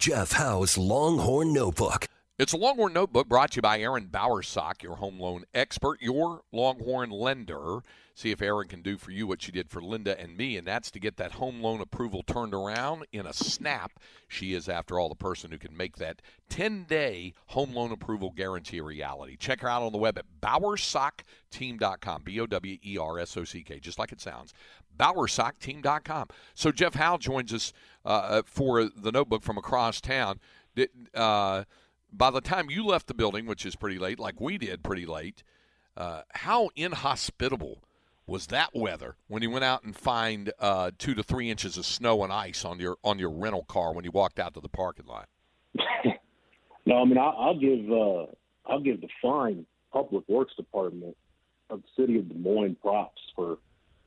Jeff Howe's Longhorn Notebook. It's a Longhorn Notebook brought to you by Aaron Bowersock, your home loan expert, your Longhorn lender. See if Aaron can do for you what she did for Linda and me, and that's to get that home loan approval turned around in a snap. She is, after all, the person who can make that 10 day home loan approval guarantee a reality. Check her out on the web at bowersockteam.com, B O W E R S O C K, just like it sounds. Bowersockteam.com. So Jeff Howe joins us uh, for the notebook from across town. Uh, by the time you left the building, which is pretty late, like we did pretty late, uh, how inhospitable was that weather when you went out and find uh, two to three inches of snow and ice on your on your rental car when you walked out to the parking lot? no, I mean I'll, I'll give uh, I'll give the fine public works department of the city of Des Moines props for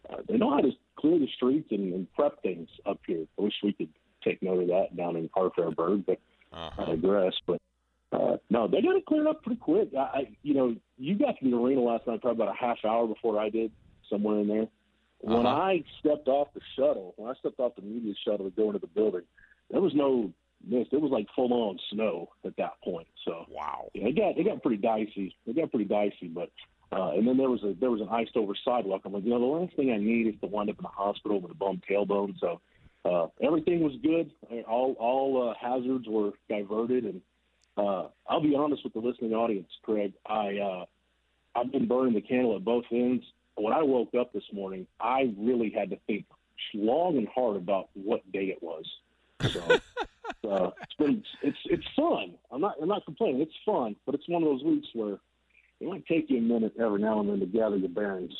uh, they know how to clear the streets and, and prep things up here. I wish we could take note of that down in Carfairburg, but uh-huh. I digress. But uh, no, they got it cleared up pretty quick. I, I, you know, you got to the arena last night probably about a half hour before I did, somewhere in there. When uh-huh. I stepped off the shuttle, when I stepped off the media shuttle to go into the building, there was no mist. It was like full on snow at that point. So wow, yeah, it got it got pretty dicey. It got pretty dicey, but uh, and then there was a there was an iced over sidewalk. I'm like, you know, the last thing I need is to wind up in the hospital with a bum tailbone. So uh, everything was good. All all uh, hazards were diverted, and uh, I'll be honest with the listening audience, Craig. I uh, I've been burning the candle at both ends. When I woke up this morning, I really had to think long and hard about what day it was. So uh, it's been it's it's fun. I'm not I'm not complaining. It's fun, but it's one of those weeks where it might take you a minute every now and then to gather your bearings.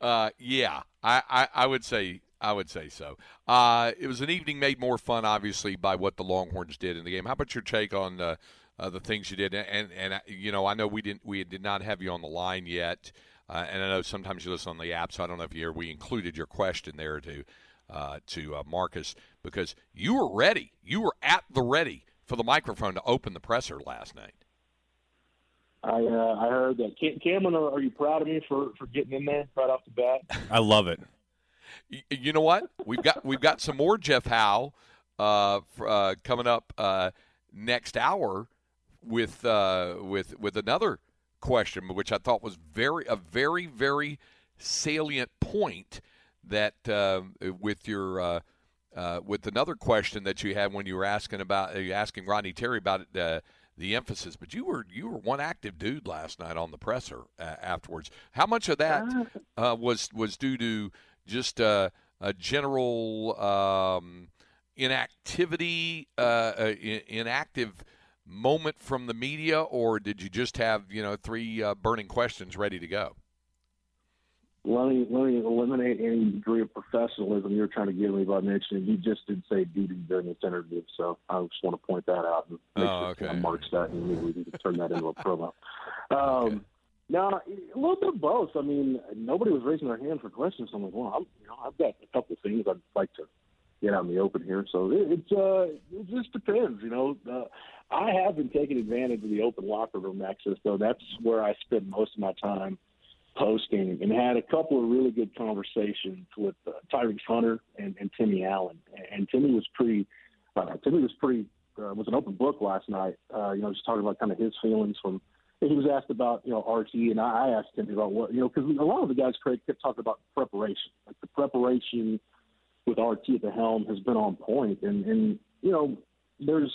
Uh, yeah, I, I, I would say I would say so. Uh, it was an evening made more fun, obviously, by what the Longhorns did in the game. How about your take on uh, uh, the things you did? And and you know, I know we didn't we did not have you on the line yet, uh, and I know sometimes you listen on the app, so I don't know if you hear. We included your question there to uh, to uh, Marcus because you were ready. You were at the ready for the microphone to open the presser last night. I uh, I heard that. Cameron, are you proud of me for, for getting in there right off the bat? I love it. You know what? We've got we've got some more Jeff Howe uh, uh, coming up uh, next hour with uh, with with another question, which I thought was very a very very salient point that uh, with your uh, with another question that you had when you were asking about you asking Rodney Terry about it the emphasis. But you were you were one active dude last night on the presser uh, afterwards. How much of that uh, was was due to just uh, a general um, inactivity, uh, uh, inactive moment from the media, or did you just have you know three uh, burning questions ready to go? let me let me eliminate any degree of professionalism you're trying to give me by mentioning you just didn't say duty during this interview, so I just want to point that out and make oh, sure okay. of marks that and we can turn that into a promo. Um, okay. Now, a little bit of both. I mean, nobody was raising their hand for questions. So I'm like, well, I'm, you know, I've got a couple of things I'd like to get in the open here. So it, it's uh, it just depends, you know. Uh, I have been taking advantage of the open locker room access, though. That's where I spend most of my time posting and had a couple of really good conversations with uh, Tyrese Hunter and, and Timmy Allen. And Timmy was pretty, uh, Timmy was pretty, uh, was an open book last night. Uh, you know, just talking about kind of his feelings from. He was asked about you know RT, and I asked him about what you know because a lot of the guys Craig kept talking about preparation, like the preparation with RT at the helm has been on point, and and you know there's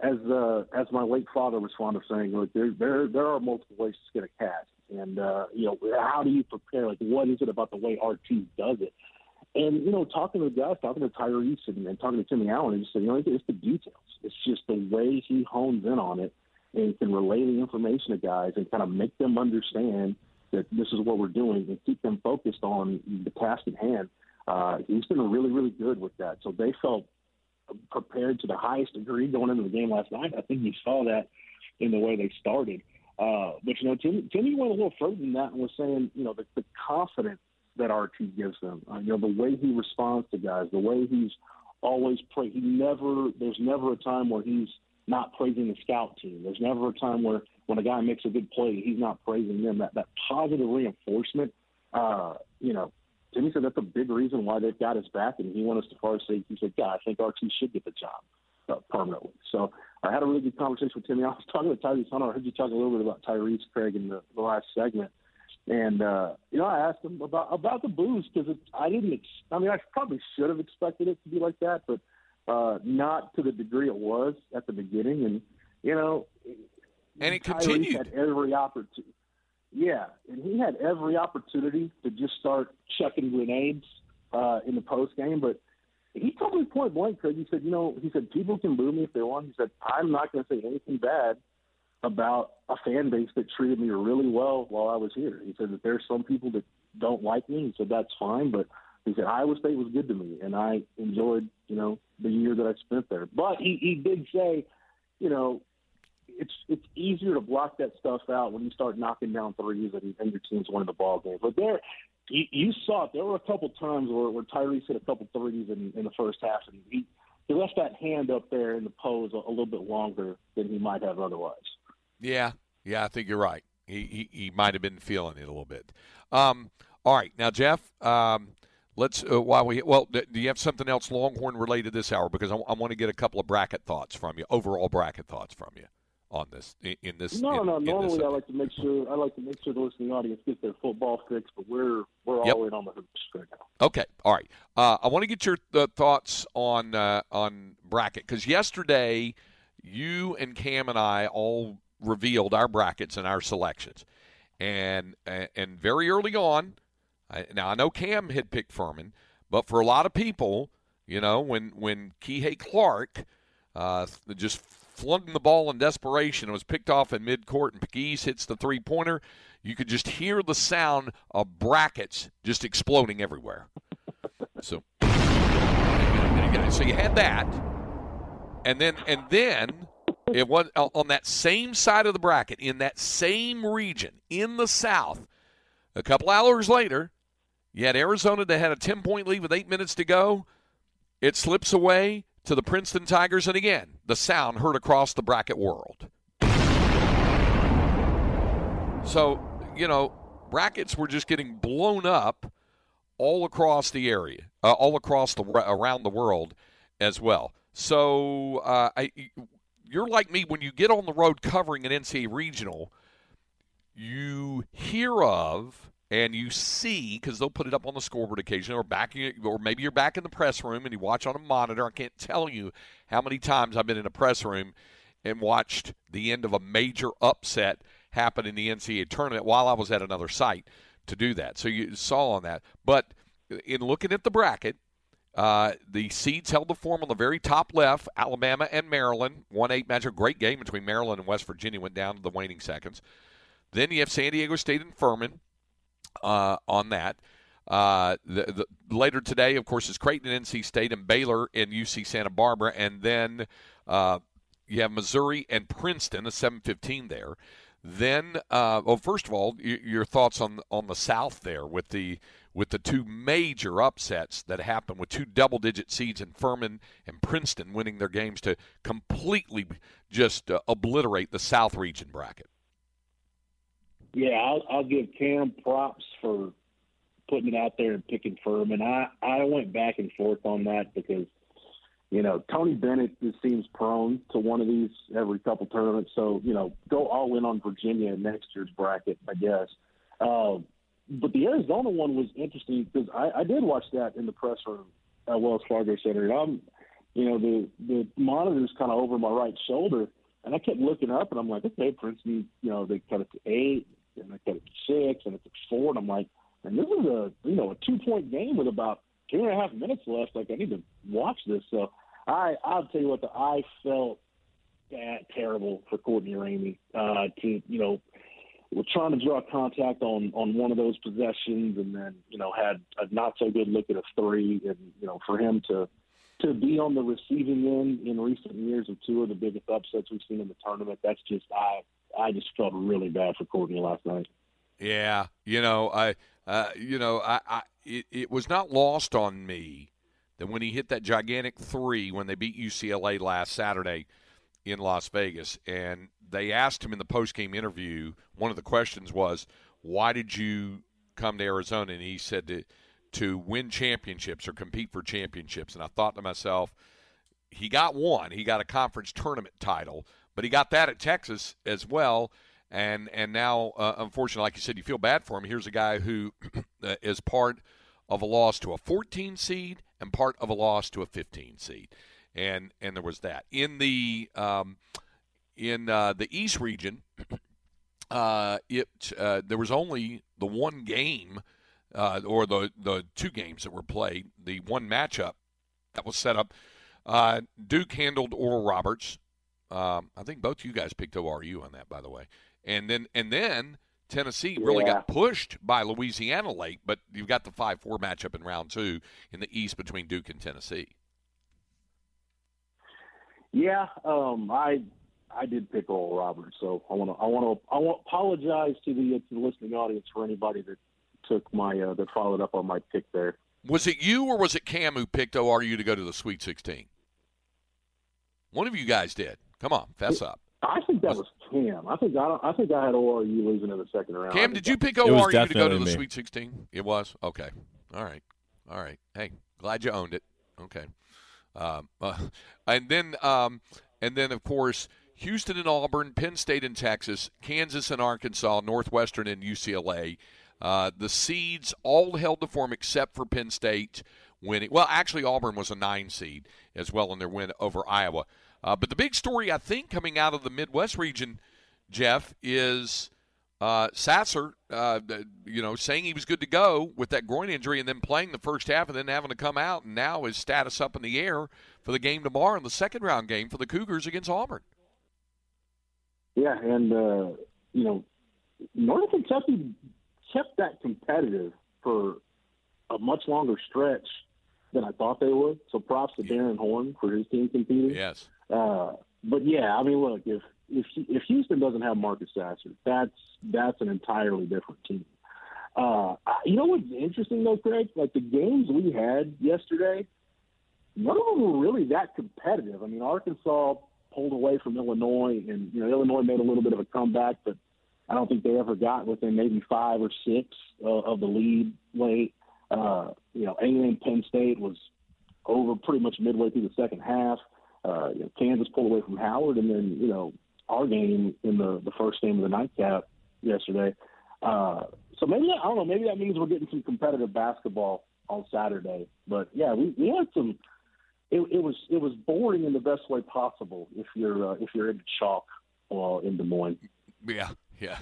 as uh, as my late father was fond of saying, like there there there are multiple ways to skin a cat, and uh, you know how do you prepare? Like what is it about the way RT does it? And you know, talking to the guys, talking to Tyrese and, and talking to Timmy Allen, he just said, you know, it's the details. It's just the way he hones in on it and can relay the information to guys and kind of make them understand that this is what we're doing and keep them focused on the task at hand. Uh, he's been really, really good with that. So they felt prepared to the highest degree going into the game last night. I think you saw that in the way they started. Uh, but you know, Timmy, Timmy went a little further than that and was saying, you know, the, the confidence that RT gives them. Uh, you know, the way he responds to guys, the way he's always pray. He never. There's never a time where he's not praising the scout team. There's never a time where when a guy makes a good play, he's not praising them. That that positive reinforcement. Uh, you know, Timmy said that's a big reason why they've got his back, and he went as far as say he said, "Yeah, I think RT should get the job uh, permanently." So I had a really good conversation with Timmy. I was talking to Tyrese Hunter. I heard you talk a little bit about Tyrese Craig in the, the last segment, and uh, you know, I asked him about about the booze because I didn't. Ex- I mean, I probably should have expected it to be like that, but uh, not to the degree it was at the beginning. And you know, and it Tyrese continued. Had every opportunity. Yeah, and he had every opportunity to just start chucking grenades uh, in the post game, but he told me point blank, Craig. He said, you know, he said people can boo me if they want. He said I'm not going to say anything bad about a fan base that treated me really well while I was here. He said that there's some people that don't like me. He said that's fine, but he said Iowa State was good to me, and I enjoyed, you know, the year that I spent there. But he, he did say, you know, it's it's easier to block that stuff out when you start knocking down threes and, and your team's winning the ball game. But there, you, you saw it. There were a couple times where, where Tyrese hit a couple threes in, in the first half, and he he left that hand up there in the pose a, a little bit longer than he might have otherwise. Yeah, yeah, I think you're right. He he, he might have been feeling it a little bit. Um, all right, now Jeff, um, let's uh, while we well, do you have something else Longhorn related this hour? Because I, I want to get a couple of bracket thoughts from you, overall bracket thoughts from you on this in, this. No, in, no. in Normally, this I like to make sure I like to make sure the listening audience gets their football fix, but we're we're Yep. all in on the hoops right now. Okay, all right. Uh, I want to get your uh, thoughts on uh, on bracket because yesterday you and Cam and I all revealed our brackets and our selections, and and very early on. I, now I know Cam had picked Furman, but for a lot of people, you know, when when Kihei Clark uh, just flung the ball in desperation, it was picked off in midcourt, and Pegues hits the three pointer. You could just hear the sound of brackets just exploding everywhere. So, so you had that, and then and then it was uh, on that same side of the bracket in that same region in the South. A couple hours later, you had Arizona that had a ten point lead with eight minutes to go. It slips away to the Princeton Tigers, and again, the sound heard across the bracket world. So, you know, brackets were just getting blown up all across the area, uh, all across the around the world as well. So, uh, I, you're like me when you get on the road covering an NCAA regional, you hear of and you see because they'll put it up on the scoreboard occasionally, or back, or maybe you're back in the press room and you watch on a monitor. I can't tell you how many times I've been in a press room and watched the end of a major upset happen in the NCAA tournament while I was at another site to do that. So you saw on that. But in looking at the bracket, uh, the seeds held the form on the very top left. Alabama and Maryland, one eight match, a great game between Maryland and West Virginia went down to the waning seconds. Then you have San Diego State and Furman uh, on that. Uh, the, the, later today, of course, is Creighton and NC State and Baylor and UC Santa Barbara, and then uh, you have Missouri and Princeton, a 7:15 there. Then, uh, well, first of all, y- your thoughts on on the South there with the with the two major upsets that happened with two double-digit seeds in Furman and Princeton winning their games to completely just uh, obliterate the South region bracket. Yeah, I'll, I'll give Cam props for putting it out there and picking Furman. And I I went back and forth on that because you know Tony Bennett just seems prone to one of these every couple tournaments. So you know, go all in on Virginia in next year's bracket, I guess. Uh, but the Arizona one was interesting because I, I did watch that in the press room at Wells Fargo Center, and I'm, you know, the the monitor's kind of over my right shoulder, and I kept looking up, and I'm like, okay, Princeton, you know, they cut it to eight, and they cut it to six, and it's at four, and I'm like, and this is a you know a two point game with about two and a half minutes left. Like I need to watch this. So I I'll tell you what, the I felt that terrible for Courtney Ramey uh, to you know we're trying to draw contact on on one of those possessions, and then you know had a not so good look at a three, and you know for him to to be on the receiving end in recent years of two of the biggest upsets we've seen in the tournament. That's just I I just felt really bad for Courtney last night. Yeah, you know, I, uh, you know, I, I it, it was not lost on me that when he hit that gigantic three when they beat UCLA last Saturday in Las Vegas, and they asked him in the post-game interview, one of the questions was, "Why did you come to Arizona?" And he said to to win championships or compete for championships. And I thought to myself, he got one. He got a conference tournament title, but he got that at Texas as well. And and now, uh, unfortunately, like you said, you feel bad for him. Here's a guy who is part of a loss to a 14 seed and part of a loss to a 15 seed, and and there was that in the um, in uh, the East region. Uh, it uh, there was only the one game uh, or the the two games that were played, the one matchup that was set up. Uh, Duke handled Oral Roberts. Um, I think both of you guys picked ORU on that, by the way. And then and then Tennessee really Yeah. got pushed by Louisiana late, but you've got the five four matchup in round two in the East between Duke and Tennessee. Yeah, um, I I did pick Oral Roberts, so I want to I want to I want apologize to the to the listening audience for anybody that took my uh, that followed up on my pick there. Was it you or was it Cam who picked ORU to go to the Sweet 16? One of you guys did. Come on, fess up. I think that was Cam. I think I, I think I had ORU losing in the second round. I Cam, did you pick was ORU to go to the me. Sweet 16? It was? Okay. All right. All right. Hey, glad you owned it. Okay. Um, uh, and then, um, and then of course, Houston and Auburn, Penn State and Texas, Kansas and Arkansas, Northwestern and UCLA. Uh, the seeds all held the form except for Penn State winning. Well, actually, Auburn was a nine seed as well in their win over Iowa. Uh, but the big story, I think, coming out of the Midwest region, Jeff, is uh, Sasser, uh, you know, saying he was good to go with that groin injury and then playing the first half and then having to come out, and now his status up in the air for the game tomorrow in the second round game for the Cougars against Auburn. Yeah, and uh, you know, Northern Kentucky kept that competitive for a much longer stretch than I thought they would. So props to Darrin Horn for his team competing. Yes. Uh, but yeah, I mean, look, if if if Houston doesn't have Marcus Sasser, that's that's an entirely different team. Uh, you know what's interesting though, Craig? Like the games we had yesterday, none of them were really that competitive. I mean, Arkansas pulled away from Illinois, and you know Illinois made a little bit of a comeback, but I don't think they ever got within maybe five or six uh, of the lead late. Uh, you know, A&M Penn State was over pretty much midway through the second half. Uh, you know, Kansas pulled away from Howard, and then you know our game in the the first game of the nightcap yesterday. Uh, so maybe I don't know. Maybe that means we're getting some competitive basketball on Saturday. But yeah, we, we had some. It, it was it was boring in the best way possible if you're uh, if you're into chalk uh, in Des Moines. Yeah, yeah.